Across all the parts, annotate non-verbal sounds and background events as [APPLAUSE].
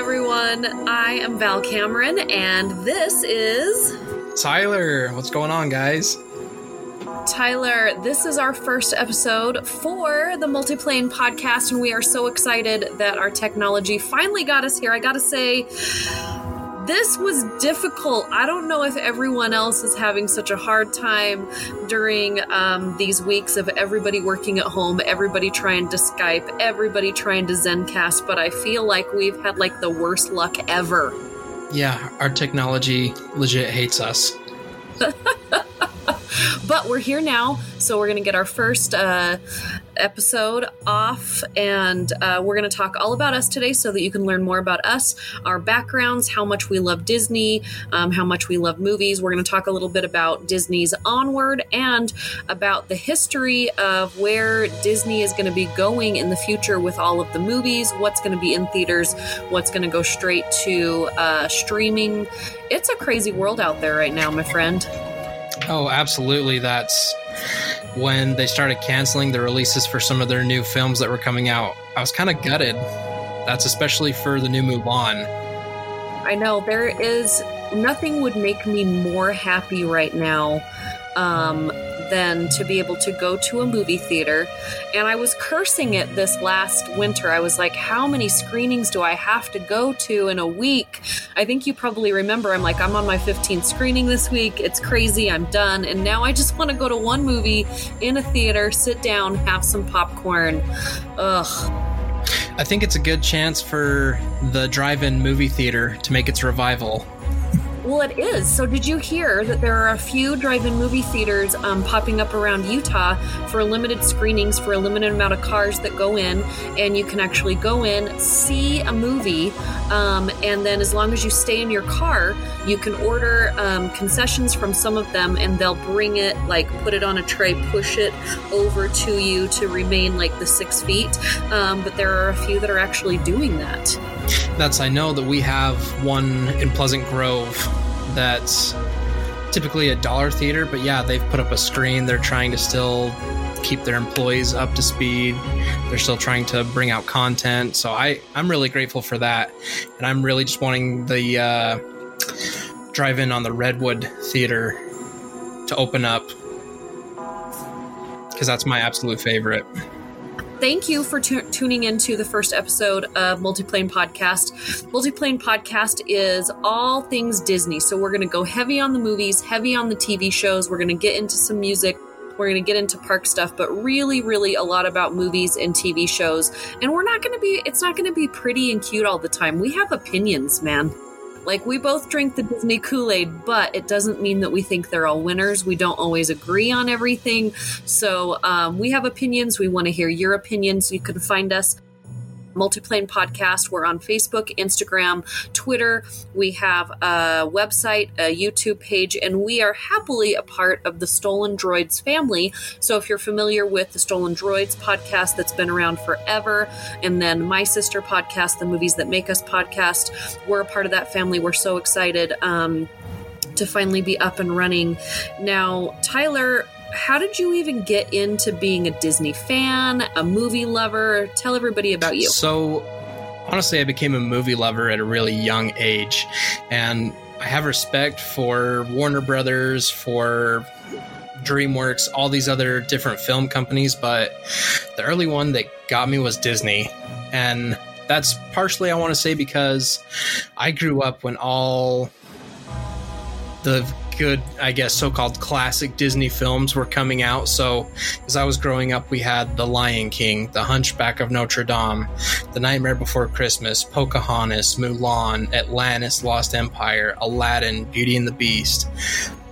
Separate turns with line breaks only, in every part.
Everyone, I am Val Cameron, and this is.
Tyler, what's going on, guys?
Tyler, this is our first episode for the Multiplane podcast, and we are so excited that our technology finally got us here. I gotta say, this was difficult. I don't know if everyone else is having such a hard time during um, these weeks of everybody working at home, everybody trying to Skype, everybody trying to Zencast, but I feel like we've had like the worst luck ever.
Yeah, our technology legit hates us. [LAUGHS]
but we're here now, so we're going to get our first uh, episode off, and uh, we're going to talk all about us today so that you can learn more about us, our backgrounds, how much we love Disney, um, how much we love movies. We're going to talk a little bit about Disney's Onward and about the history of where Disney is going to be going in the future with all of the movies, what's going to be in theaters, what's going to go straight to uh, streaming. It's a crazy world out there right now, my friend.
Oh, absolutely. That's when they started canceling the releases for some of their new films that were coming out. I was kind of gutted. That's especially for the new Mulan.
I know there is nothing would make me more happy right now um, than to be able to go to a movie theater. And I was cursing it this last winter. I was like, how many screenings do I have to go to in a week? I think you probably remember I'm like, I'm on my 15th screening this week. It's crazy. I'm done. And now I just want to go to one movie in a theater, sit down, have some popcorn. Ugh.
I think it's a good chance for the drive in movie theater to make its revival.
Well, it is. So, did you hear that there are a few drive in movie theaters um, popping up around Utah for limited screenings for a limited amount of cars that go in? And you can actually go in, see a movie, um, and then as long as you stay in your car, you can order um, concessions from some of them, and they'll bring it, like put it on a tray, push it over to you to remain like the six feet. Um, but there are a few that are actually doing that.
That's, I know that we have one in Pleasant Grove that's typically a dollar theater, but yeah, they've put up a screen. They're trying to still keep their employees up to speed. They're still trying to bring out content. So I, I'm really grateful for that. And I'm really just wanting the uh, drive in on the Redwood Theater to open up because that's my absolute favorite
thank you for tu- tuning into the first episode of Multiplane Podcast. Multiplane Podcast is all things Disney. So we're going to go heavy on the movies, heavy on the TV shows. We're going to get into some music. We're going to get into park stuff, but really, really a lot about movies and TV shows. And we're not going to be, it's not going to be pretty and cute all the time. We have opinions, man. Like, we both drink the Disney Kool Aid, but it doesn't mean that we think they're all winners. We don't always agree on everything. So, um, we have opinions. We want to hear your opinions. You can find us Multiplane Podcast. We're on Facebook, Instagram, Twitter. We have a website, a YouTube page, and we are happily a part of the Stolen Droids family. So if you're familiar with the Stolen Droids podcast that's been around forever, and then my sister podcast, the Movies That Make Us podcast, we're a part of that family. We're so excited. Um, to finally be up and running. Now, Tyler, how did you even get into being a Disney fan, a movie lover? Tell everybody about you.
So, honestly, I became a movie lover at a really young age, and I have respect for Warner Brothers, for DreamWorks, all these other different film companies, but the early one that got me was Disney. And that's partially, I want to say, because I grew up when all the good, I guess, so called classic Disney films were coming out. So, as I was growing up, we had The Lion King, The Hunchback of Notre Dame, The Nightmare Before Christmas, Pocahontas, Mulan, Atlantis, Lost Empire, Aladdin, Beauty and the Beast.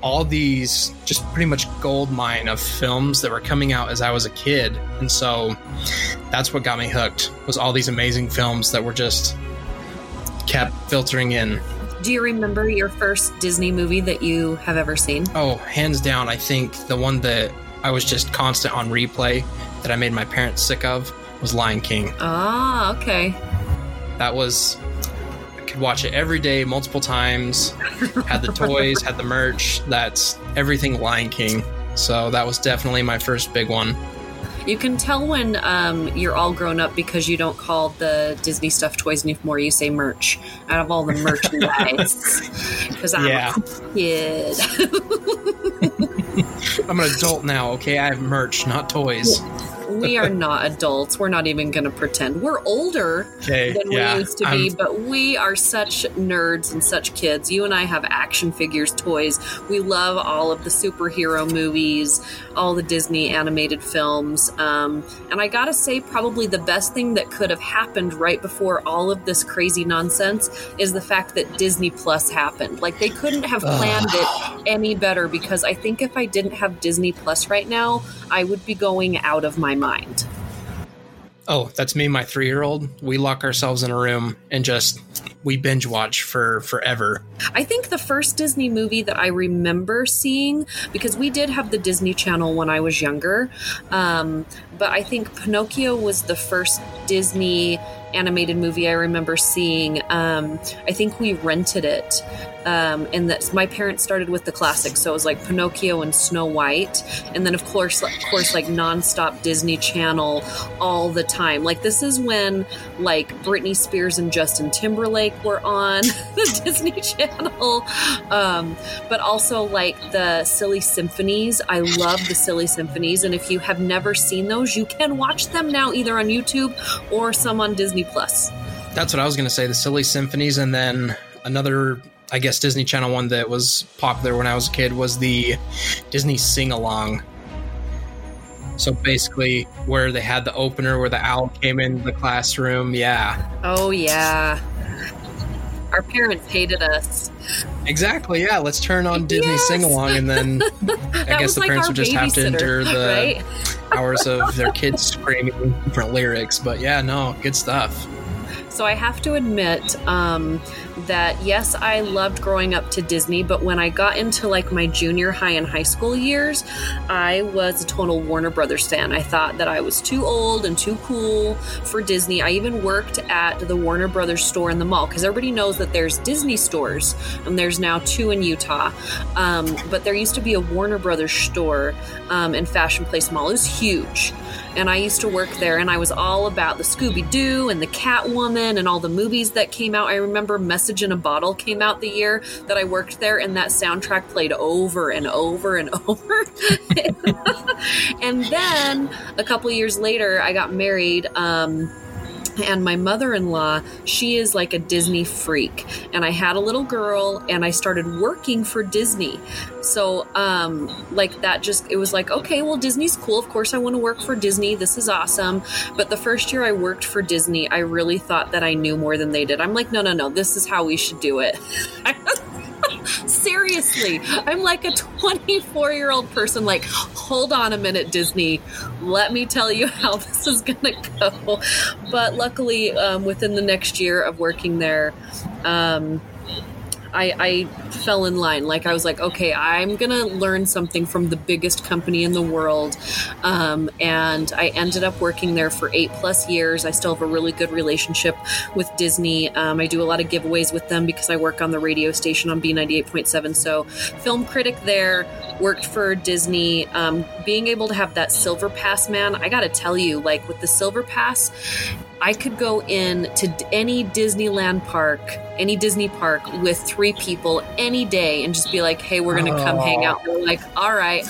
All these just pretty much gold mine of films that were coming out as I was a kid. And so that's what got me hooked was all these amazing films that were just kept filtering in
do you remember your first Disney movie that you have ever seen?
Oh, hands down, I think the one that I was just constant on replay that I made my parents sick of was Lion King.
Ah, okay.
That was I could watch it every day, multiple times. had the toys, had the merch. That's everything Lion King. So that was definitely my first big one.
You can tell when um, you're all grown up because you don't call the Disney stuff toys anymore. You say merch out of all the merchandise. [LAUGHS] Because I'm
Yeah.
a kid. [LAUGHS]
I'm an adult now, okay? I have merch, not toys.
we are not adults. We're not even going to pretend. We're older
Okay.
than
yeah.
we used to
I'm-
be, but we are such nerds and such kids. You and I have action figures, toys. We love all of the superhero movies, all the Disney animated films. Um, and I gotta say, probably the best thing that could have happened right before all of this crazy nonsense is the fact that Disney Plus happened. Like, they couldn't have planned it any better because I think if I didn't have Disney Plus right now, I would be going out of my mind.
Oh, that's me, my three year old. We lock ourselves in a room and just we binge watch for forever.
I think the first Disney movie that I remember seeing, because we did have the Disney Channel when I was younger, um, but I think Pinocchio was the first Disney animated movie I remember seeing. Um, I think we rented it. Um, and that my parents started with the classics, so it was like Pinocchio and Snow White, and then of course, of course, like nonstop Disney Channel all the time. Like this is when like Britney Spears and Justin Timberlake were on [LAUGHS] the Disney Channel, um, but also like the Silly Symphonies. I love the Silly Symphonies, and if you have never seen those, you can watch them now either on YouTube or some on Disney Plus.
That's what I was going to say the Silly Symphonies. And then another, I guess, Disney Channel one that was popular when I was a kid was the Disney Sing Along. So basically, where they had the opener where the owl came in the classroom. Yeah.
Oh yeah. Our parents hated us.
Exactly. Yeah. Let's turn on Disney
Yes.
Sing Along, and then [LAUGHS] I guess the
like
parents would just have to endure the [LAUGHS]
right?
hours of their kids screaming different lyrics. But yeah, no, good stuff.
So I have to admit um, that yes, I loved growing up to Disney, but when I got into like my junior high and high school years, I was a total Warner Brothers fan. I thought that I was too old and too cool for Disney. I even worked at the Warner Brothers store in the mall because everybody knows that there's Disney stores, and there's now two in Utah. Um, but there used to be a Warner Brothers store um, in Fashion Place Mall. It was huge and I used to work there, and I was all about the Scooby Doo and the Catwoman and all the movies that came out. I remember Message in a Bottle came out the year that I worked there, and that soundtrack played over and over and [LAUGHS] over. [LAUGHS] and then a couple years later, I got married. Um, and my mother-in-law she is like a disney freak. And i had a little girl and i started working for disney. So um like that just it was like okay well disney's cool. Of course i want to work for disney. This is awesome. But the first year i worked for disney i really thought that i knew more than they did. I'm like no no no. This is how we should do it [LAUGHS] seriously. I'm like a 24 year old person like hold on a minute disney. Let me tell you how [LAUGHS] this is gonna go. But luckily um, within the next year of working there um, I, I fell in line. Like I was like, okay, I'm gonna learn something from the biggest company in the world, um, and I ended up working there for eight plus years. I still have a really good relationship with Disney. Um, I do a lot of giveaways with them because I work on the radio station on B98.7. So, film critic there, worked for Disney. Um, being able to have that Silver Pass, man, I gotta tell you, like with the Silver Pass, I could go in to any Disneyland park, any Disney park with three people any day and just be like, hey, we're going to come hang out. They're like, all right.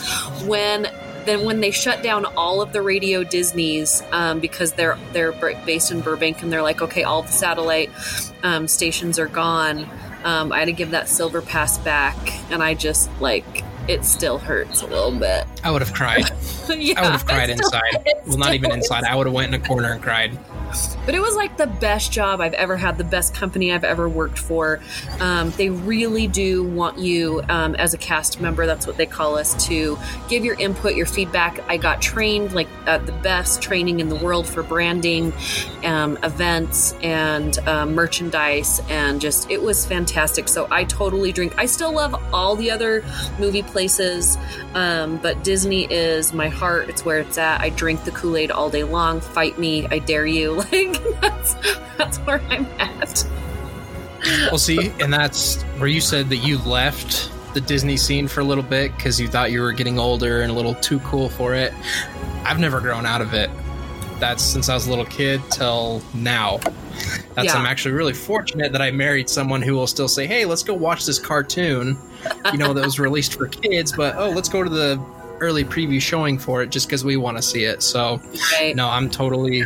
When then when they shut down all of the radio Disneys um, because they're they're based in Burbank and they're like, okay, all the satellite um, stations are gone. Um, I had to give that silver pass back, and I just like it still hurts a little bit.
I would have cried. [LAUGHS]
yeah,
I would have cried
still-
inside. Well, not even inside. I would have went in a corner and cried.
But it was like the best job I've ever had, the best company I've ever worked for. Um, they really do want you um, as a cast member, that's what they call us, to give your input, your feedback. I got trained like at the best training in the world for branding, um, events, and um, merchandise, and just it was fantastic. So I totally drink. I still love all the other movie places, um, but Disney is my heart. It's where it's at. I drink the Kool Aid all day long. Fight me, I dare you. Like [LAUGHS] that's that's where I'm at.
Well, see, and that's where you said that you left the Disney scene for a little bit because you thought you were getting older and a little too cool for it. I've never grown out of it. That's since I was a little kid till now. That's
Yeah.
I'm actually really fortunate that I married someone who will still say, "Hey, let's go watch this cartoon." You know that was [LAUGHS] released for kids, but oh, let's go to the early preview showing for it just because we want to see it. So
Right.
no, I'm totally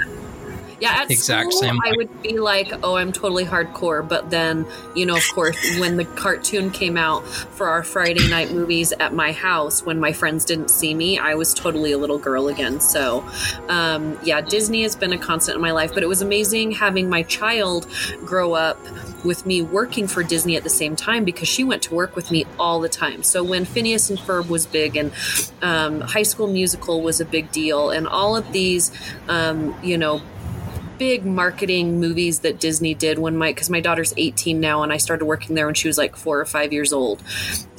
Yeah, at
Exact
school,
same
I would be like, "Oh, I'm totally hardcore," but then, you know, of course, when the cartoon came out for our Friday night movies at my house, when my friends didn't see me, I was totally a little girl again. So, um, yeah, Disney has been a constant in my life, but it was amazing having my child grow up with me working for Disney at the same time because she went to work with me all the time. So when Phineas and Ferb was big and um, High School Musical was a big deal, and all of these, um, you know, big marketing movies that Disney did when my because my daughter's 18 now and I started working there when she was like 4 or 5 years old.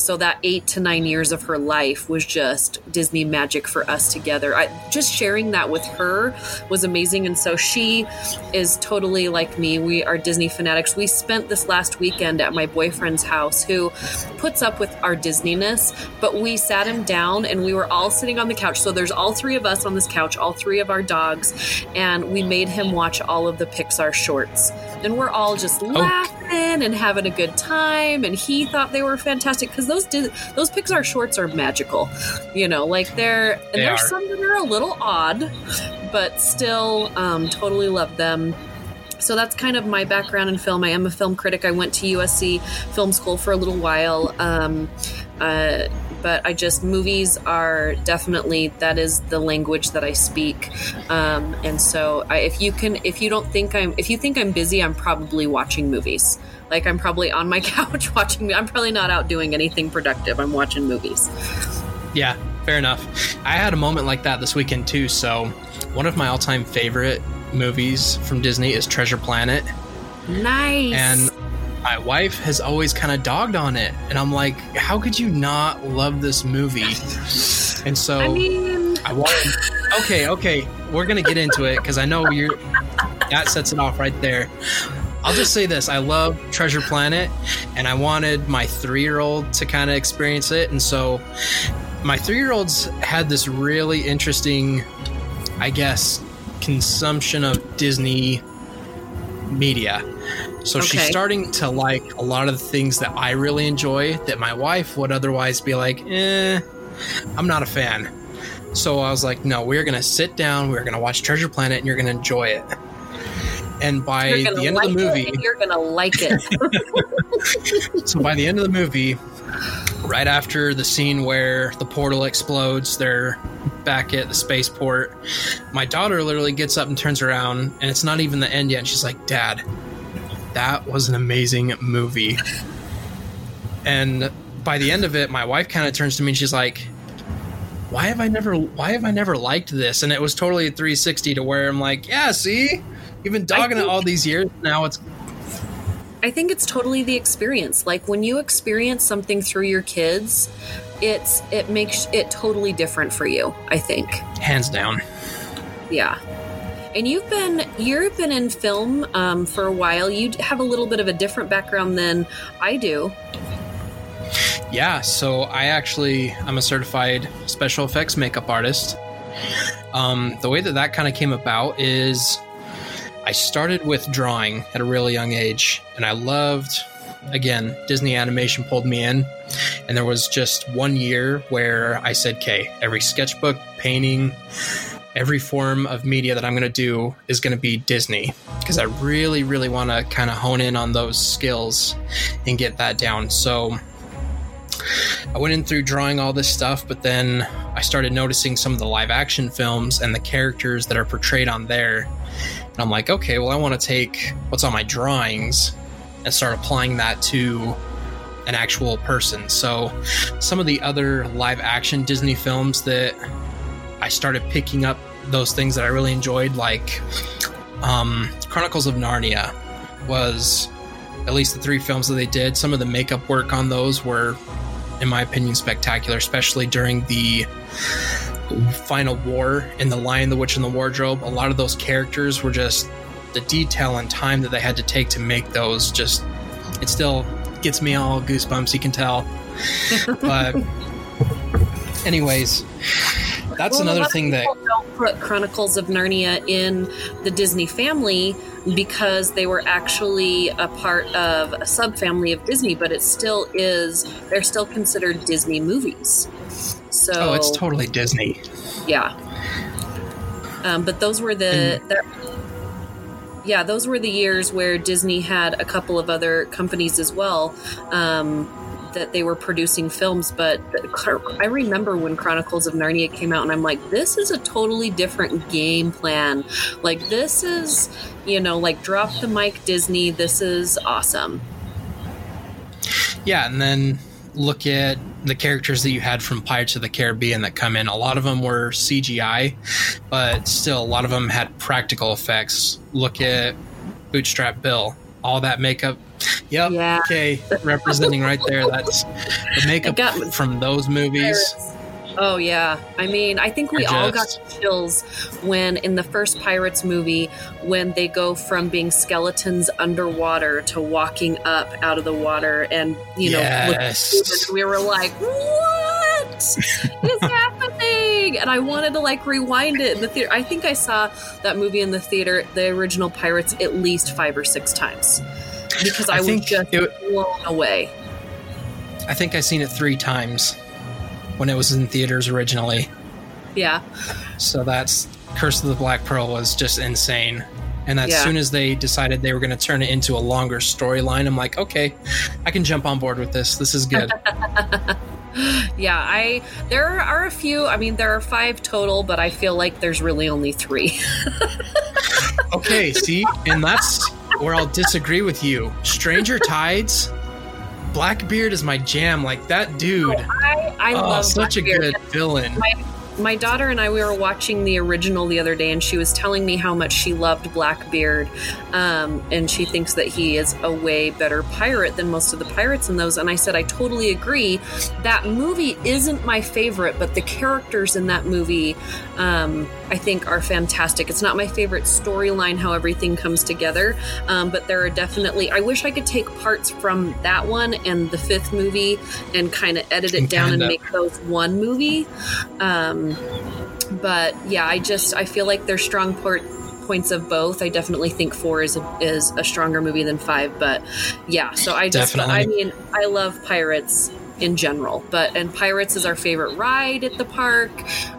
So that 8 to 9 years of her life was just Disney magic for us together. I just sharing that with her was amazing and so she is totally like me. We are Disney fanatics. We spent this last weekend at my boyfriend's house who puts up with our Disneyness, but we sat him down and we were all sitting on the couch. So there's all three of us on this couch, all three of our dogs, and we made him watch all of the Pixar shorts. And we're all just laughing and having a good time. And he thought they were fantastic because those Dis- those Pixar shorts are magical. You know, like they're and
They
there's
are.
some that are a little odd, but still um, totally love them. So that's kind of my background in film. I am a film critic. I went to USC Film School for a little while. Um, uh, but I just movies are definitely that is the language that I speak, um, and so I, if you can, if you don't think I'm, if you think I'm busy, I'm probably watching movies. Like I'm probably on my [LAUGHS] couch watching. I'm probably not out doing anything productive. I'm watching movies.
Yeah, fair enough. I had a moment like that this weekend too. So, one of my all-time favorite movies from Disney is Treasure Planet,
Nice.
and my wife has always kind of dogged on it, and I'm like, "How could you not love this movie?" And so
I mean,
I wanted. [LAUGHS] Okay, okay, we're gonna get into it because I know you're. That sets it off right there. I'll just say this: I love Treasure Planet, and I wanted my three-year-old to kind of experience it, and so my three-year-olds had this really interesting, I guess, consumption of Disney media. So she's starting to like a lot of the things that I really enjoy that my wife would otherwise be like, eh, I'm not a fan. So I was like, no, we're going to sit down, we're going to watch Treasure Planet, and you're going to enjoy it. And by the end
like
of the movie,
you're gonna like it. [LAUGHS] [LAUGHS]
so by the end of the movie, right after the scene where the portal explodes, they're back at the spaceport. My daughter literally gets up and turns around, and it's not even the end yet. And she's like, Dad, that was an amazing movie. And by the end of it, my wife kind of turns to me and she's like, why have I never why have I never liked this? And it was totally a 360 to where I'm like, yeah, see? You've been dogging it all these years. Now it's
I think it's totally the experience. Like when you experience something through your kids, it's it makes it totally different for you, I think.
hands down.
Yeah. And you've been you've been in film um, for a while. You have a little bit of a different background than I do.
Yeah, so I actually I'm a certified special effects makeup artist. Um, the way that that kind of came about is I started with drawing at a really young age, and I loved. Again, Disney animation pulled me in, and there was just one year where I said, "Okay, every sketchbook, painting, every form of media that I'm going to do is going to be Disney," because I really, really want to kind of hone in on those skills and get that down. So I went in through drawing all this stuff, but then I started noticing some of the live action films and the characters that are portrayed on there. And I'm like, okay, well, I want to take what's on my drawings and start applying that to an actual person. So some of the other live action Disney films that I started picking up those things that I really enjoyed, like um, Chronicles of Narnia, was at least the three films that they did. Some of the makeup work on those were in my opinion, spectacular, especially during the final war in The Lion, the Witch, and the Wardrobe. A lot of those characters were just the detail and time that they had to take to make those. Just it still gets me all goosebumps. You can tell. [LAUGHS] But, anyways, that's
Well,
another thing that
don't put Chronicles of Narnia in the Disney family because they were actually a part of a subfamily of Disney, but it still is, they're still considered Disney movies. So,
oh, it's totally Disney.
Yeah. Um, but those were the, the yeah, those were the years where Disney had a couple of other companies as well. Um, that they were producing films, but I remember when Chronicles of Narnia came out, and I'm like, this is a totally different game plan. Like, this is, you know, like drop the mic, Disney. This is awesome.
Yeah, and then look at the characters that you had from Pirates of the Caribbean that come in. A lot of them were CGI, but still, a lot of them had practical effects. Look at Bootstrap Bill. All that makeup Yep. Yeah. Okay. Representing right there. That's the makeup got, from those movies.
Oh yeah. I mean, I think we all got chills when in the first Pirates movie when they go from being skeletons underwater to walking up out of the water and you know yes. we were like, "What [LAUGHS] is happening?" And I wanted to like rewind it in the theater. I think I saw that movie in the theater, the original Pirates at least 5 or 6 times because I, I was just it, blown away.
I think I seen it three times when it was in theaters originally.
Yeah.
So that's Curse of the Black Pearl was just insane. And as yeah. soon as they decided they were going to turn it into a longer storyline, I'm like, okay, I can jump on board with this. This is good. [LAUGHS]
yeah, I there are a few. I mean, there are five total, but I feel like there's really only three. [LAUGHS]
okay, see, and that's where I'll disagree with you. Stranger Tides, Blackbeard is my jam. Like that dude. Oh,
I, I oh, love
such
Blackbeard.
a good villain.
My, my daughter and I we were watching the original the other day, and she was telling me how much she loved Blackbeard, um, and she thinks that he is a way better pirate than most of the pirates in those. And I said I totally agree. That movie isn't my favorite, but the characters in that movie, um, I think, are fantastic. It's not my favorite storyline how everything comes together, um, but there are definitely. I wish I could take parts from that one and the fifth movie and kind of edit it down and make those one movie. Um, but yeah, I just I feel like there's strong port points of both. I definitely think four is a, is a stronger movie than five, but yeah. So I just definitely. I mean I love pirates in general. But and Pirates is our favorite ride at the park.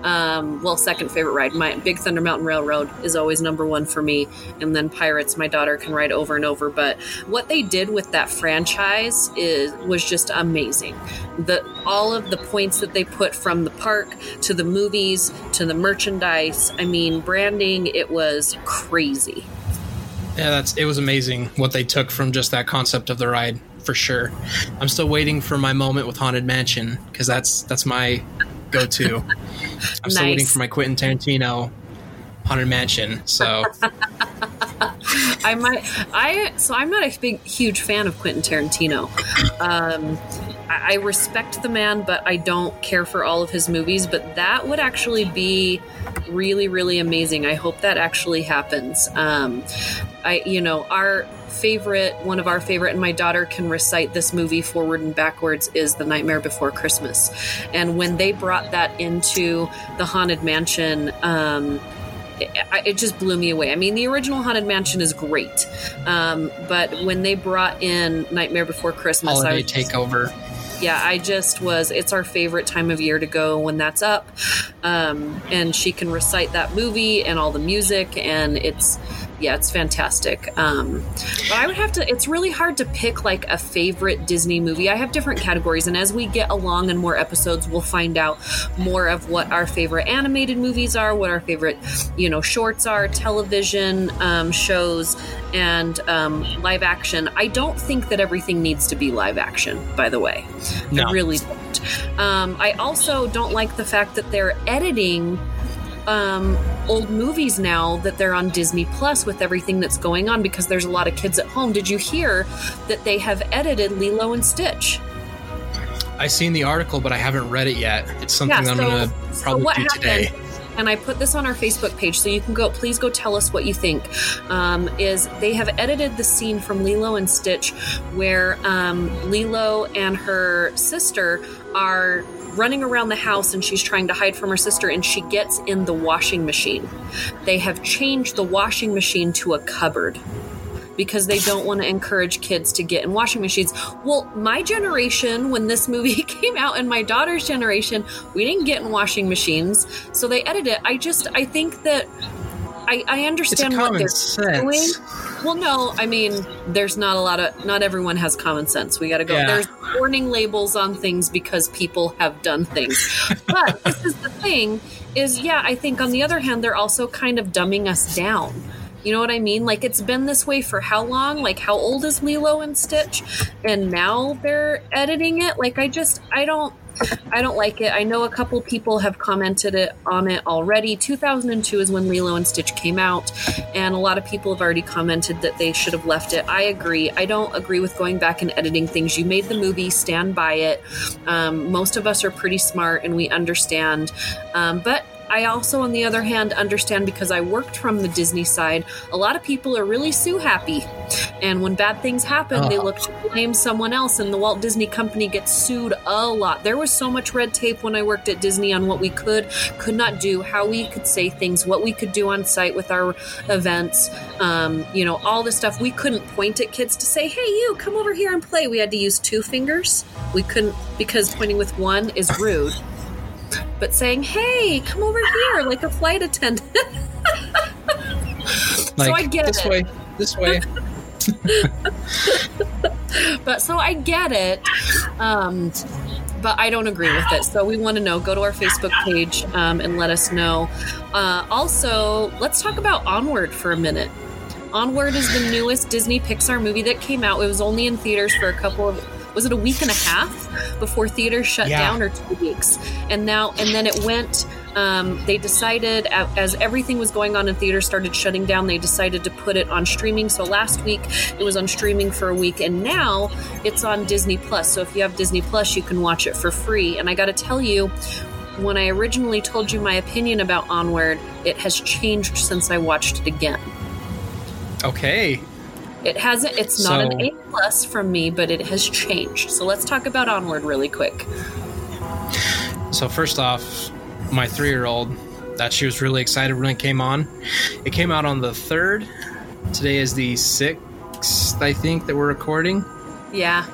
Um, well, second favorite ride. My Big Thunder Mountain Railroad is always number one for me, and then Pirates. My daughter can ride over and over. But what they did with that franchise is was just amazing. The all of the points that they put from the park to the movies to the merchandise. I mean, branding. It was crazy.
Yeah, that's it was amazing what they took from just that concept of the ride for sure. I'm still waiting for my moment with Haunted Mansion because that's that's my go-to. [LAUGHS] I'm nice. still waiting for my Quentin Tarantino Haunted Mansion. So [LAUGHS]
I might I so I'm not a big huge fan of Quentin Tarantino. Um, I, I respect the man, but I don't care for all of his movies. But that would actually be really, really amazing. I hope that actually happens. Um, I, you know, our favorite, one of our favorite, and my daughter can recite this movie forward and backwards, is The Nightmare Before Christmas. And when they brought that into the Haunted Mansion, um, it, it, just blew me away. I mean, the original Haunted Mansion is great, um, but when they brought in Nightmare Before Christmas,
holiday I was, takeover.
Yeah, I just was. It's our favorite time of year to go when that's up, um, and she can recite that movie and all the music, and it's yeah, it's fantastic. Um, but I would have to. It's really hard to pick like a favorite Disney movie. I have different categories, and as we get along in more episodes, we'll find out more of what our favorite animated movies are, what our favorite, you know, shorts are, television um, shows, and um, live action. I don't think that everything needs to be live action. By the way, no. I really don't. Um, I also don't like the fact that they're editing um, old movies now that they're on Disney Plus with everything that's going on because there's a lot of kids at home. Did you hear that they have edited Lilo and Stitch?
I seen the article, but I haven't read it yet. It's something yeah, so, I'm going to probably so do today.
And I put this on our Facebook page, so you can go. Please go tell us what you think. Um, is they have edited the scene from Lilo and Stitch where um, Lilo and her sister are running around the house and she's trying to hide from her sister and she gets in the washing machine. They have changed the washing machine to a cupboard because they don't want to encourage kids to get in washing machines. Well, my generation, when this movie [LAUGHS] came out, and my daughter's generation, we didn't get in washing machines, so they edited it. I just, I think that. I, I understand what they're
sense.
doing. Well, no, I mean, there's not a lot of, not everyone has common sense. We got to go.
Yeah.
There's warning labels on things because people have done things. But [LAUGHS] this is the thing is, yeah, I think on the other hand, they're also kind of dumbing us down. You know what I mean? Like it's been this way for how long? Like how old is Lilo and Stitch? And now they're editing it. Like I just I don't I don't like it. I know a couple people have commented it on it already. 2002 is when Lilo and Stitch came out, and a lot of people have already commented that they should have left it. I agree. I don't agree with going back and editing things. You made the movie, stand by it. Um, most of us are pretty smart and we understand. Um, but I also, on the other hand, understand because I worked from the Disney side, a lot of people are really sue happy. And when bad things happen, they
Oh.
look to blame someone else, and the Walt Disney Company gets sued a lot. There was so much red tape when I worked at Disney on what we could, could not do, how we could say things, what we could do on site with our events, um, you know, all this stuff. We couldn't point at kids to say, hey, you, come over here and play. We had to use two fingers. We couldn't, because pointing with one is rude but saying, "Hey, come over here," like a flight attendant. [LAUGHS]
Like
I get it.
this
it.
way, this way. [LAUGHS]
but so I get it. Um, but I don't agree with it. So we want to know. Go to our Facebook page um, and let us know. Uh, also, let's talk about Onward for a minute. Onward is the newest Disney Pixar movie that came out. It was only in theaters for a couple of was it a week and a half before theaters shut
Yeah.
down or two weeks? And now and then it went um, they decided as everything was going on in theaters started shutting down they decided to put it on streaming. So last week it was on streaming for a week and now it's on disney plus. So if you have disney plus you can watch it for free. And i gotta tell you when i originally told you my opinion about onward it has changed since i watched it again.
Okay.
It hasn't it's not an a plus from me but it has changed so let's talk about onward really quick
So first off, my three-year-old, that she was really excited when it came on. It came out on the third. Today is the sixth, I think, that we're recording.
yeah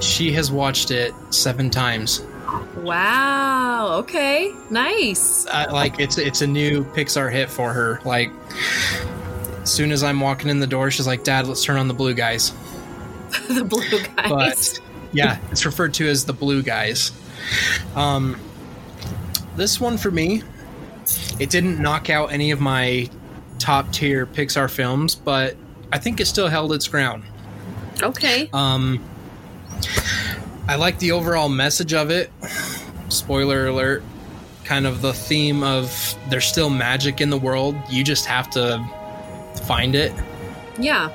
She has watched it seven times.
wow okay nice
Uh, like it's it's a new Pixar hit for her. Like, as soon as I'm walking in the door, she's like, "Dad, let's turn on the blue guys." [LAUGHS]
the blue guys
But yeah, it's referred to as the blue guys. Um, this one for me, it didn't knock out any of my top tier Pixar films, but I think it still held its ground.
okay
Um, I like the overall message of it. Spoiler alert. Kind of the theme of there's still magic in the world. You just have to find it.
Yeah.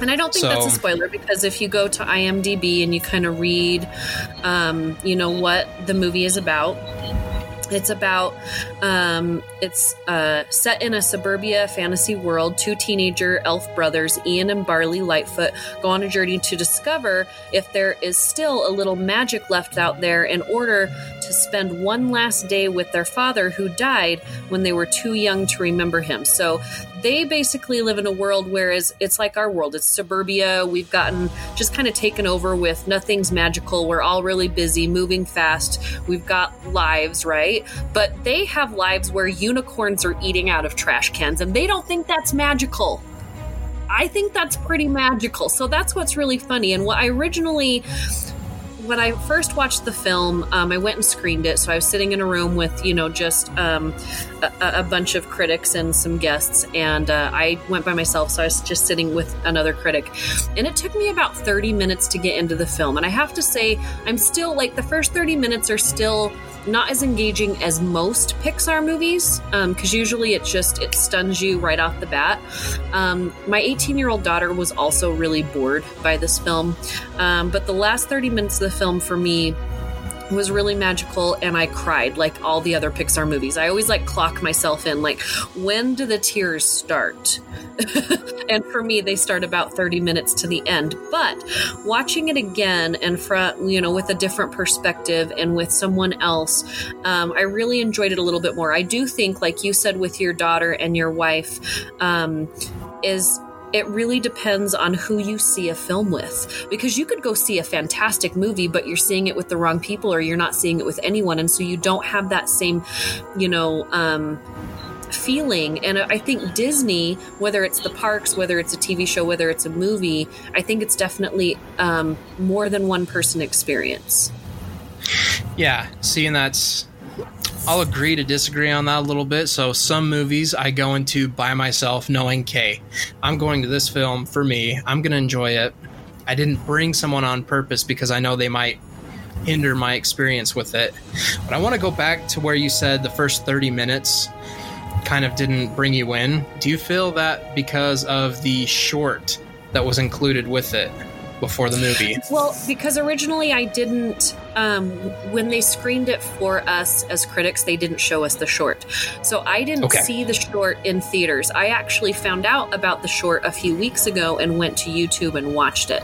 And I don't think that's a spoiler because if you go to IMDb and you kind of read, um, you know, what the movie is about, it's about, um, it's uh, set in a suburbia fantasy world. Two teenager elf brothers, Ian and Barley Lightfoot, go on a journey to discover if there is still a little magic left out there in order to spend one last day with their father who died when they were too young to remember him. So they basically live in a world whereas it's like our world it's suburbia we've gotten just kind of taken over with nothing's magical we're all really busy moving fast we've got lives right but they have lives where unicorns are eating out of trash cans and they don't think that's magical I think that's pretty magical. So that's what's really funny. And what I originally, when I first watched the film, um, I went and screened it. So I was sitting in a room with, you know, just um, a, a bunch of critics and some guests. And uh, I went by myself. So I was just sitting with another critic. And it took me about 30 minutes to get into the film. And I have to say, I'm still like the first 30 minutes are still not as engaging as most Pixar movies because usually it just it stuns you right off the bat. Um, my 18 year old daughter was also really bored by this film, um, but the last 30 minutes of the film for me was really magical and I cried like all the other Pixar movies. I always like clock myself in like when do the tears start? [LAUGHS] and for me they start about 30 minutes to the end. But watching it again and from you know with a different perspective and with someone else, um, I really enjoyed it a little bit more. I do think like you said with your daughter and your wife um, is it really depends on who you see a film with. Because you could go see a fantastic movie but you're seeing it with the wrong people or you're not seeing it with anyone. And so you don't have that same you know um, feeling. And i think disney whether it's the parks whether it's a tv show whether it's a movie i think it's definitely um, more than one person experience.
Yeah, seeing that's. I'll agree to disagree on that a little bit. So, some movies I go into by myself knowing, okay, I'm going to this film for me. I'm going to enjoy it. I didn't bring someone on purpose because I know they might hinder my experience with it. But I want to go back to where you said the first 30 minutes kind of didn't bring you in. Do you feel that because of the short that was included with it before the movie?
Well, because originally I didn't, um, when they screened it for us as critics, they didn't show us the short. So I didn't
Okay.
see the short in theaters. I actually found out about the short a few weeks ago and went to YouTube and watched it.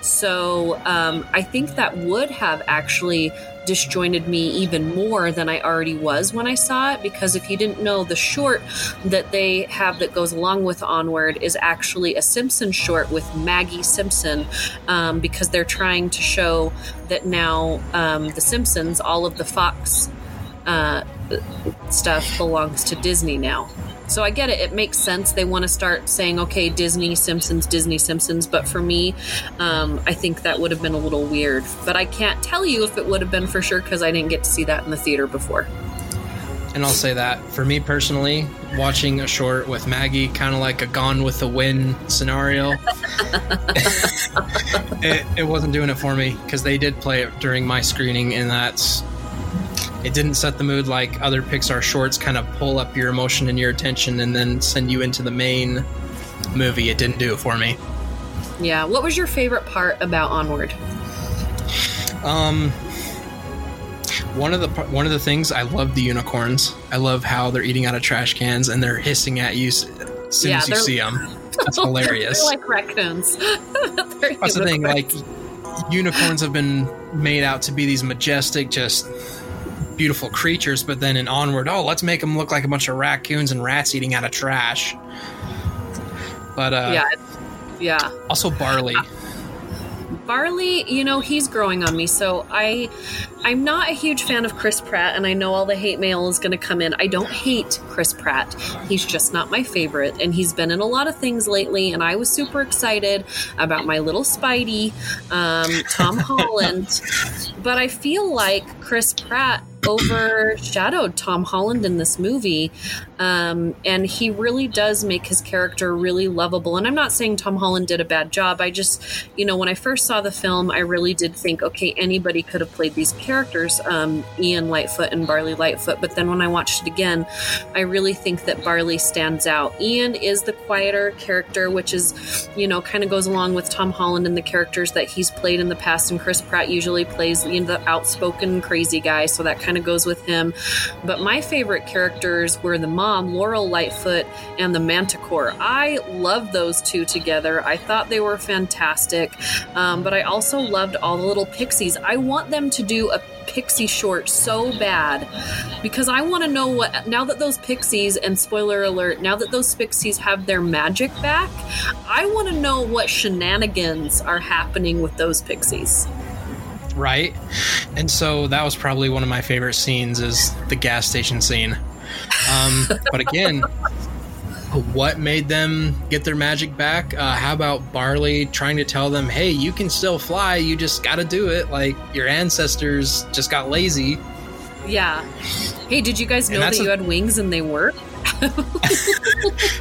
So um, I think that would have actually disjointed me even more than I already was when I saw it because if you didn't know the short that they have that goes along with Onward is actually a Simpson short with Maggie Simpson um, because they're trying to show that now um, the Simpsons, all of the Fox uh, stuff belongs to Disney now. So I get it. It makes sense. They want to start saying, okay, Disney, Simpsons, Disney, Simpsons. But for me, um, I think that would have been a little weird. But I can't tell you if it would have been for sure because I didn't get to see that in the theater before.
And I'll say that for me personally, watching a short with Maggie, kind of like a Gone with the Wind scenario, [LAUGHS] it, it wasn't doing it for me because they did play it during my screening, and that's it didn't set the mood like other Pixar shorts kind of pull up your emotion and your attention and then send you into the main movie. It didn't do it for me.
Yeah. What was your favorite part about Onward?
Um, one of the one of the things I love the unicorns. I love how they're eating out of trash cans and they're hissing at you as soon
Yeah,
as you see them. That's [LAUGHS] hilarious.
They're like raccoons. [LAUGHS] They're
That's the thing. Like
unicorns.
unicorns have been made out to be these majestic, just beautiful creatures, but then in onward, oh, let's make them look like a bunch of raccoons and rats eating out of trash. But uh,
yeah. Yeah.
also barley.
Barley, you know, he's growing on me. So I I'm not a huge fan of Chris Pratt and I know all the hate mail is going to come in. I don't hate Chris Pratt. He's just not my favorite and he's been in a lot of things lately and I was super excited about my little Spidey um, Tom [LAUGHS] Holland. But I feel like Chris Pratt overshadowed Tom Holland in this movie. Um, and he really does make his character really lovable. And I'm not saying Tom Holland did a bad job. I just, you know, when I first saw the film, I really did think, okay, anybody could have played these characters, um, Ian Lightfoot and Barley Lightfoot. But then when I watched it again, I really think that Barley stands out. Ian is the quieter character, which is, you know, kind of goes along with Tom Holland and the characters that he's played in the past. And Chris Pratt usually plays you know, the outspoken, crazy guy. So that kind of goes with him. But my favorite characters were the mom, Laurel Lightfoot, and the Manticore. I love those two together. I thought they were fantastic. Um, but I also loved all the little pixies. I want them to do a pixie short so bad because I want to know what now that those pixies and spoiler alert now that those pixies have their magic back I want to know what shenanigans are happening with those pixies
right? And so that was probably one of my favorite scenes is the gas station scene. Um, but again, what made them get their magic back? Uh, how about Barley trying to tell them, "Hey, you can still fly. You just got to do it. Like your ancestors just got lazy."
yeah hey did you guys know that you
a-
had wings and they work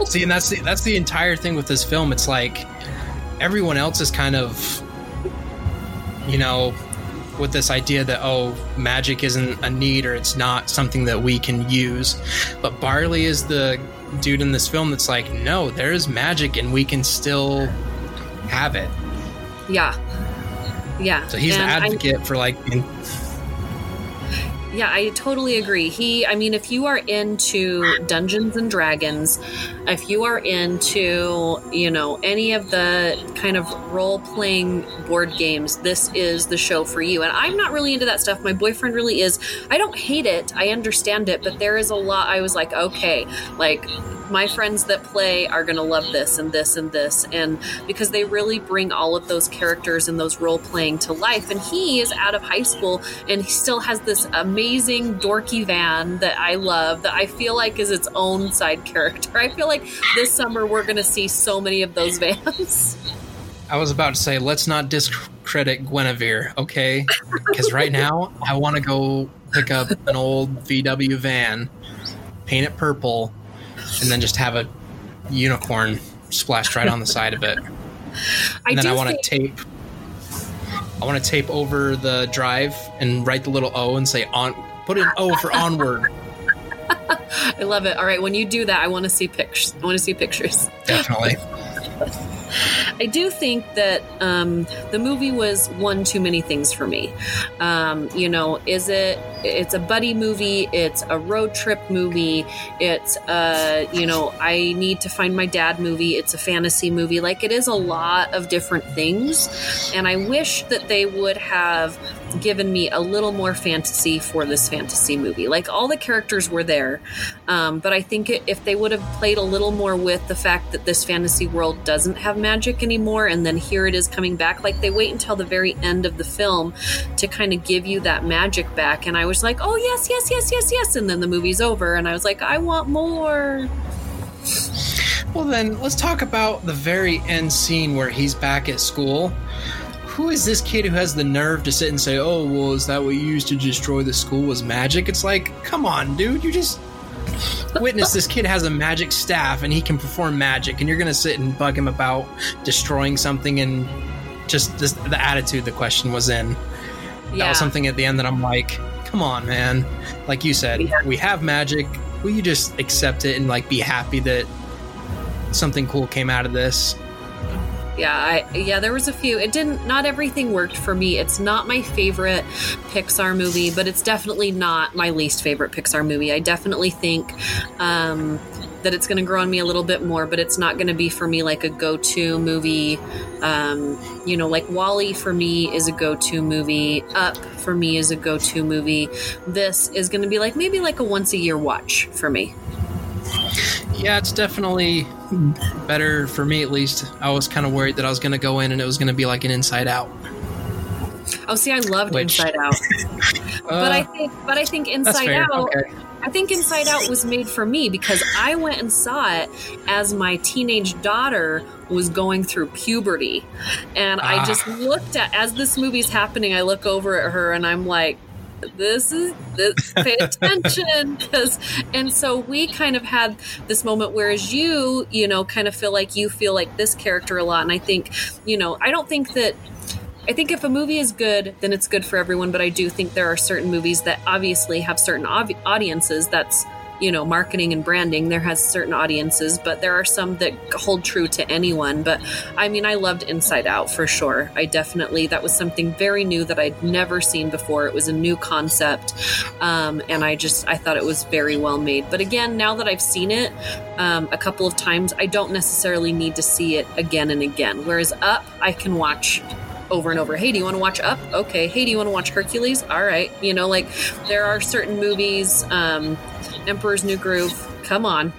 See, and that's the, that's the entire thing with this film. It's like everyone else is kind of, you know, with this idea that oh, magic isn't a need or it's not something that we can use. But Barley is the dude in this film that's like, no, there is magic and we can still have it.
yeah yeah
So he's
And
the
I-
advocate for like,
Yeah, I totally agree. He, I mean, if you are into Dungeons and Dragons, if you are into, you know, any of the kind of role playing board games, this is the show for you. And I'm not really into that stuff. My boyfriend really is. I don't hate it, I understand it, but there is a lot. I was like, okay, like, my friends that play are going to love this and this and this and because they really bring all of those characters and those role playing to life and he is out of high school and he still has this amazing dorky van that I love that I feel like is its own side character. [LAUGHS] I feel like this summer we're going to see so many of those vans. [LAUGHS]
I was about to say, let's not discredit Guinevere, okay? Because right now, I want to go pick up an old VW van, paint it purple, and then just have a unicorn splashed right on the side of it. [LAUGHS] And
I
then I want to
think-
tape. I want to tape over the drive and write the little O and say on. Put an O for onward. [LAUGHS]
I love it. All right, when you do that, I want to see pictures. I want to see pictures.
Definitely. [LAUGHS]
I do think that um, the movie was one too many things for me. Um, you know, is it? It's a buddy movie. It's a road trip movie. It's a you know I need to find my dad movie. It's a fantasy movie. Like it is a lot of different things, and I wish that they would have given me a little more fantasy for this fantasy movie. Like all the characters were there, um, but I think it, if they would have played a little more with the fact that this fantasy world doesn't have magic anymore, and then here it is coming back, like they wait until the very end of the film to kind of give you that magic back. And I was like, oh, yes, yes, yes, yes, yes. And then the movie's over, and I was like, I want more.
Well, then let's talk about the very end scene where he's back at school. Who is this kid who has the nerve to sit and say, "Oh, well, is that what you used to destroy the school was magic?" It's like, come on, dude, you just witness this kid has a magic staff and he can perform magic, and you're gonna sit and bug him about destroying something and just this, the attitude the question was in. That was something at the end that I'm like, come on, man. Like you said,
Yeah.
we have magic. Will you just accept it and like be happy that something cool came out of this?
Yeah I, yeah there was a few. It didn't not everything worked for me. It's not my favorite pixar movie but it's definitely not my least favorite pixar movie. I definitely think um, that it's going to grow on me a little bit more but it's not going to be for me like a go-to movie. Um, you know like WALL-E for me is a go-to movie. Up for me is a go-to movie. This is going to be like maybe like a once a year watch for me
Yeah, it's definitely better for me at least. I was kind of worried that I was going to go in and it was going to be like an Inside Out.
oh see i loved
Which-
inside out [LAUGHS] but I
Uh,
think, but I think Inside. Out.
Okay.
I think Inside Out was made for me because I went and saw it as my teenage daughter was going through puberty, and I
Ah.
just looked at as this movie's happening. I look over at her and I'm like. This is this, pay attention [LAUGHS] because and so we kind of had this moment whereas you you know kind of feel like you feel like this character a lot and I think you know I don't think that I think if a movie is good, then it's good for everyone. But I do think there are certain movies that obviously have certain ob- audiences. That's you know marketing and branding. There has certain audiences, but there are some that hold true to anyone. But I mean, I loved Inside Out for sure. I definitely that was something very new that I'd never seen before. It was a new concept, um, and I just I thought it was very well made. But again, now that I've seen it um, a couple of times, I don't necessarily need to see it again and again. Whereas Up, I can watch over and over. Hey, do you want to watch Up? Okay. Hey, do you want to watch Hercules? All right. You know, like there are certain movies, um, Emperor's New Groove. Come on,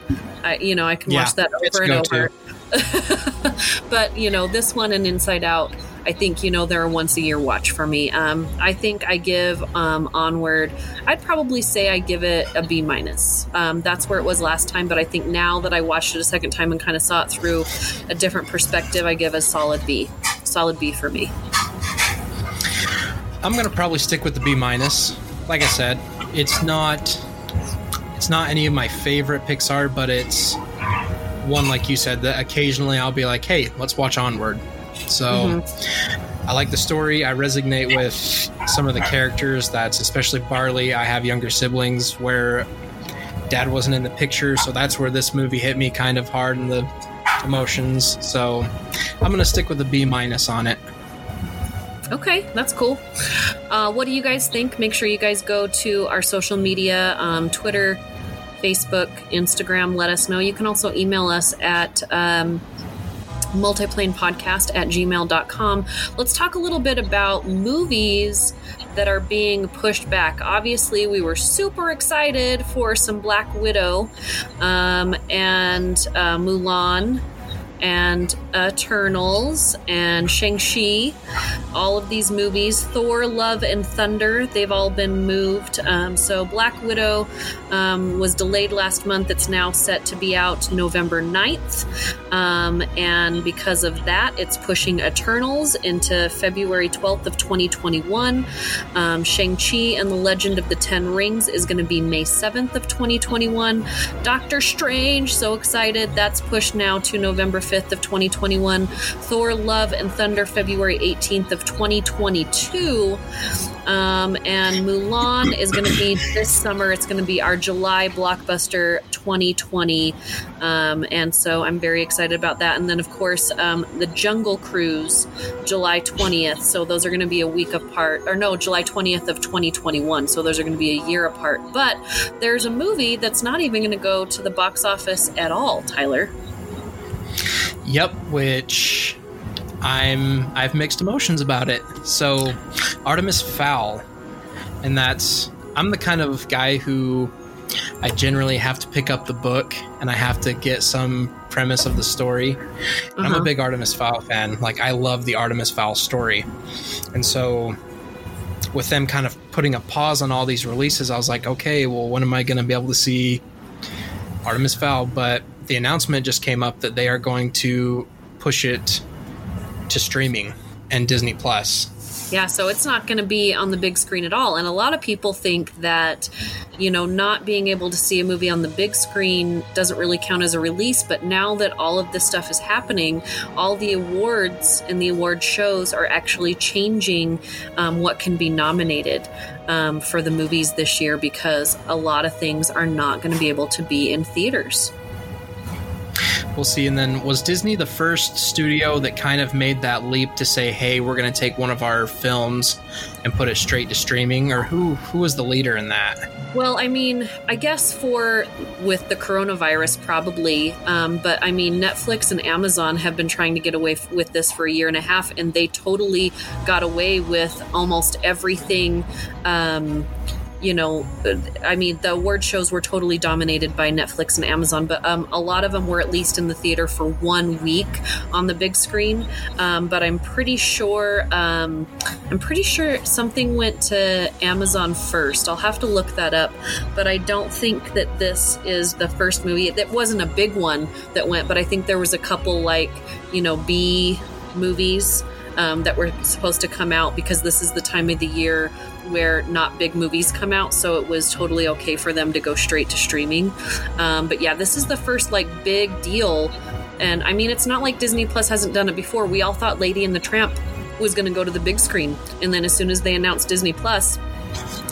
I, you know, I can
Yeah,
watch that over and over. [LAUGHS] but you know, this one and Inside Out. I think you know they're a once a year watch for me. Um, I think I give um, Onward. I'd probably say I give it a B minus. Um, that's where it was last time, but I think now that I watched it a second time and kind of saw it through a different perspective, I give a solid B. Solid B for me.
I'm gonna probably stick with the B minus. Like I said, it's not it's not any of my favorite Pixar, but it's one like you said that occasionally I'll be like, hey, let's watch Onward. So I like the story. I resonate with some of the characters. That's especially Barley. I have younger siblings where dad wasn't in the picture, so that's where this movie hit me kind of hard in the emotions. So I'm gonna stick with a B minus on it.
Okay, that's cool. Uh, what do you guys think? Make sure you guys go to our social media um, Twitter, Facebook, Instagram. Let us know. You can also email us at. Um, multiplanepodcast at gmail.com. Let's talk a little bit about movies that are being pushed back. Obviously, we were super excited for some Black Widow um, and uh, Mulan and Eternals and Shang-Chi. All of these movies, Thor, Love, and Thunder, they've all been moved. Um, so Black Widow um, was delayed last month. It's now set to be out November 9th. Um, and because of that, it's pushing Eternals into February 12th of 2021. Um, Shang-Chi and the Legend of the Ten Rings is going to be May 7th of 2021. Doctor Strange, so excited. That's pushed now to November 5th of 2021. Thor Love and Thunder February 18th of 2022. Um, and Mulan is going to be this summer. It's going to be our July blockbuster 2020. Um, and so I'm very excited about that. And then, of course, um, the Jungle Cruise, July 20th. So those are going to be a week apart. Or no, July 20th of 2021. So those are going to be a year apart. But there's a movie that's not even going to go to the box office at all, Tyler.
Yep, which I'm I have mixed emotions about it. So Artemis Fowl, and that's I'm the kind of guy who I generally have to pick up the book and I have to get some premise of the story. Uh-huh. I'm a uh-huh. big Artemis Fowl fan. Like I love the Artemis Fowl story. And so with them kind of putting a pause on all these releases, I was like, okay, well when am I going to be able to see Artemis Fowl? But the announcement just came up that they are going to push it to streaming and Disney Plus.
Yeah, so it's not going to be on the big screen at all. And a lot of people think that, you know, not being able to see a movie on the big screen doesn't really count as a release. But now that all of this stuff is happening, all the awards and the award shows are actually changing um, what can be nominated um, for the movies this year because a lot of things are not going to be able to be in theaters.
We'll see. And then was Disney the first studio that kind of made that leap to say, "Hey, we're going to take one of our films and put it straight to streaming," or who who was the leader in that?
Well, I mean, I guess for with the coronavirus, probably. Um, but I mean, Netflix and Amazon have been trying to get away f- with this for a year and a half, and they totally got away with almost everything. Um, you know, I mean, the award shows were totally dominated by Netflix and Amazon, but um, a lot of them were at least in the theater for one week on the big screen. Um, but I'm pretty sure, um, I'm pretty sure something went to Amazon first. I'll have to look that up, but I don't think that this is the first movie. That wasn't a big one that went, but I think there was a couple like, you know, B movies. Um, that were supposed to come out because this is the time of the year where not big movies come out, so it was totally okay for them to go straight to streaming. Um, but yeah, this is the first like big deal, and I mean, it's not like Disney Plus hasn't done it before. We all thought Lady and the Tramp was going to go to the big screen, and then as soon as they announced Disney Plus,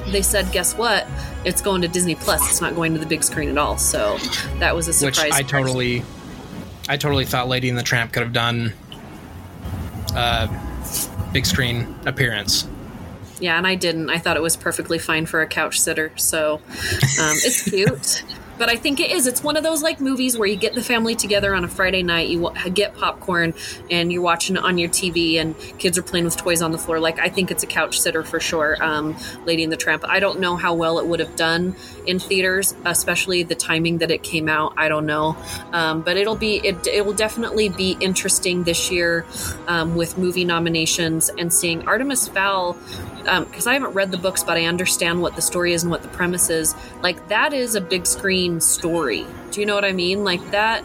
they said, "Guess what? It's going to Disney Plus. It's not going to the big screen at all." So that was a surprise.
Which I totally, I totally thought Lady and the Tramp could have done. Uh, big screen appearance
yeah, and I didn't. I thought it was perfectly fine for a couch sitter. So um, it's [LAUGHS] cute. but I think it is. It's one of those like movies where you get the family together on a Friday night, you get popcorn, and you're watching it on your TV, and kids are playing with toys on the floor. Like I think it's a couch sitter for sure. Um, Lady and the Tramp. I don't know how well it would have done in theaters, especially the timing that it came out. I don't know, um, but it'll be it. It will definitely be interesting this year um, with movie nominations and seeing Artemis Fowl because um, I haven't read the books, but I understand what the story is and what the premise is. Like that is a big screen story. Do you know what I mean? Like that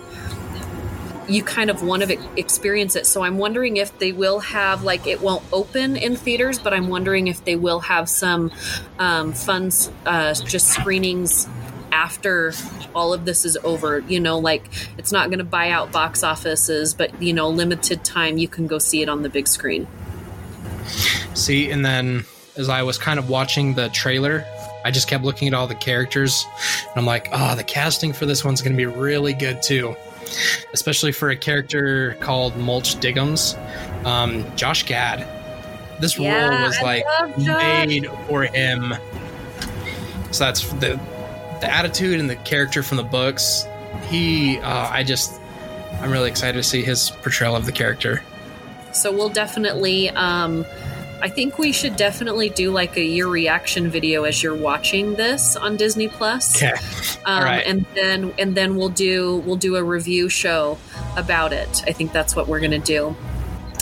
you kind of want to experience it. So I'm wondering if they will have like it won't open in theaters, but I'm wondering if they will have some um, fun uh, just screenings after all of this is over. You know, like it's not going to buy out box offices, but you know, limited time you can go see it on the big screen.
See, and then as I was kind of watching the trailer, I just kept looking at all the characters, and I'm like, oh, the casting for this one's going to be really good too, especially for a character called Mulch Diggums. Um, Josh Gad This
Yeah,
role was
I
like made for him. So that's the the attitude and the character from the books. He, uh, I just, I'm really excited to see his portrayal of the character.
So we'll definitely. Um, I think we should definitely do like a year reaction video as you're watching this on Disney Plus.
Okay.
Um,
right.
and then and then we'll do we'll do a review show about it. I think that's what we're gonna do.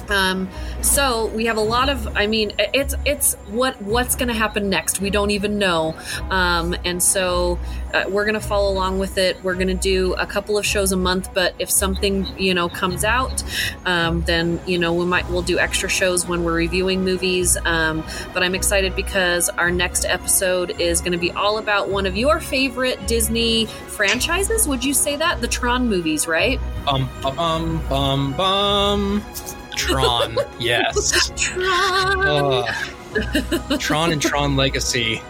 Um, so we have a lot of. I mean, it's it's what what's going to happen next. We don't even know, um, and so uh, we're going to follow along with it. We're going to do a couple of shows a month, but if something you know comes out, um, then you know we might we'll do extra shows when we're reviewing movies. Um, but I'm excited because our next episode is going to be all about one of your favorite Disney franchises. Would you say that the Tron movies, right?
Bum. Tron, [LAUGHS] yes.
Tron.
Ugh. Tron and Tron Legacy,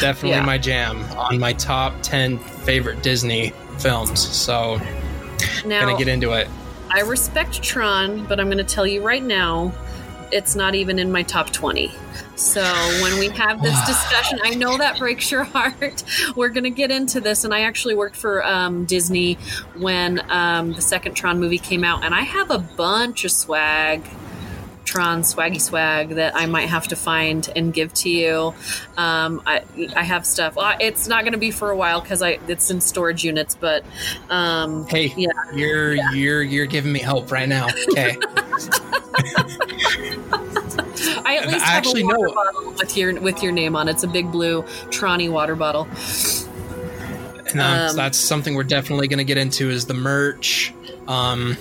definitely
Yeah.
my jam on my top ten favorite Disney films. So
now,
gonna get into it.
I respect Tron, but I'm going to tell you right now, it's not even in my top 20. So when we have this discussion, I know that breaks your [LAUGHS] heart. We're going to get into this. And I actually worked for um, Disney when um, the second Tron movie came out, and I have a bunch of swag. Tron swaggy swag that I might have to find and give to you. Um, I I have stuff. It's not going to be for a while because I it's in storage units, but um,
Hey,
Yeah.
you're you're you're giving me hope right now. Okay. [LAUGHS]
I at
And
least
I
have
actually
a water
know-
bottle with your with your name on it. It's a big blue Tronny water bottle.
And um,
Um,
that's something we're definitely going to get into is the merch. Um,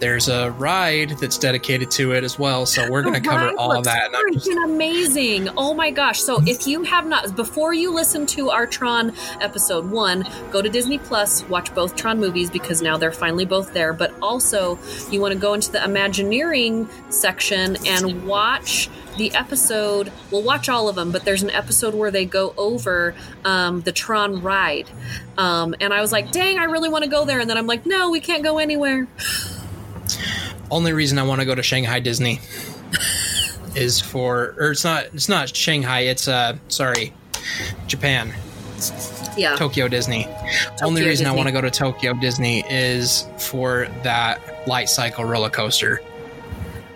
there's a ride that's dedicated to it as well, so we're going to cover all of that. Just,
Freaking amazing! Oh my gosh! So if you have not, before you listen to our Tron episode one, go to Disney Plus, watch both Tron movies because now they're finally both there. But also, you want to go into the Imagineering section and watch the episode. We'll watch all of them, but there's an episode where they go over um, the Tron ride, um, and I was like, "Dang, I really want to go there," and then I'm like, "No, we can't go anywhere."
Only reason I want to go to Shanghai Disney [LAUGHS] is for, or it's not, it's not Shanghai. It's uh, sorry, Japan,
Yeah.
Tokyo Disney. only reason I want to go to Tokyo Disney is for that light cycle roller coaster.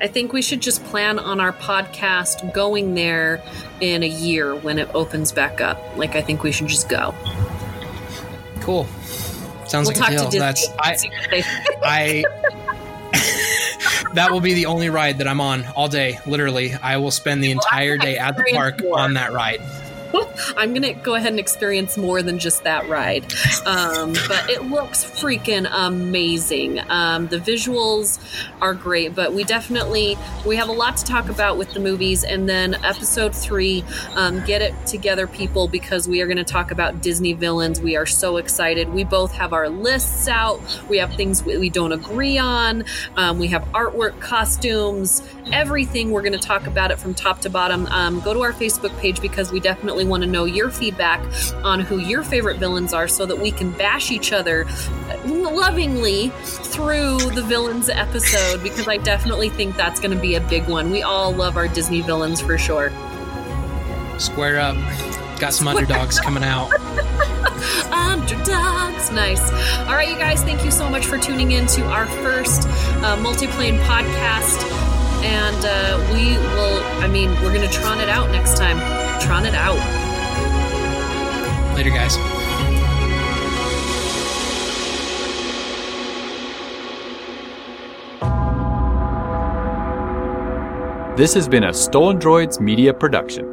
I think we should just plan on our podcast going there in a year when it opens back up. Like, I think we should just go.
Cool. Sounds
we'll
like a deal. That's
Disney.
I.
see what they-
I that will be the only ride that I'm on all day. Literally, I will spend the entire day at the park on that ride. [LAUGHS]
I'm gonna go ahead and experience more than just that ride, um, but it looks freaking amazing. Um, the visuals are great, but we definitely we have a lot to talk about with the movies, and then episode three, um, get it together, people, because we are to talk about Disney villains. We are so excited. We both have our lists out. We have things we don't agree on. Um, we have artwork, costumes, everything. We're to talk about it from top to bottom. Um, go to our Facebook page because we definitely want to know your feedback on who your favorite villains are so that we can bash each other lovingly through the villains episode because I definitely think that's going to be a big one. We all love our Disney villains for sure.
Square up. Got some underdogs [LAUGHS] coming out.
Underdogs. Nice. All right, you guys, thank you so much for tuning in to our first uh, multiplane podcast. And uh, we will, I mean, we're going to Tron it out next time. Tron it out.
Later, guys.
This has been a Stolen Droids Media Production.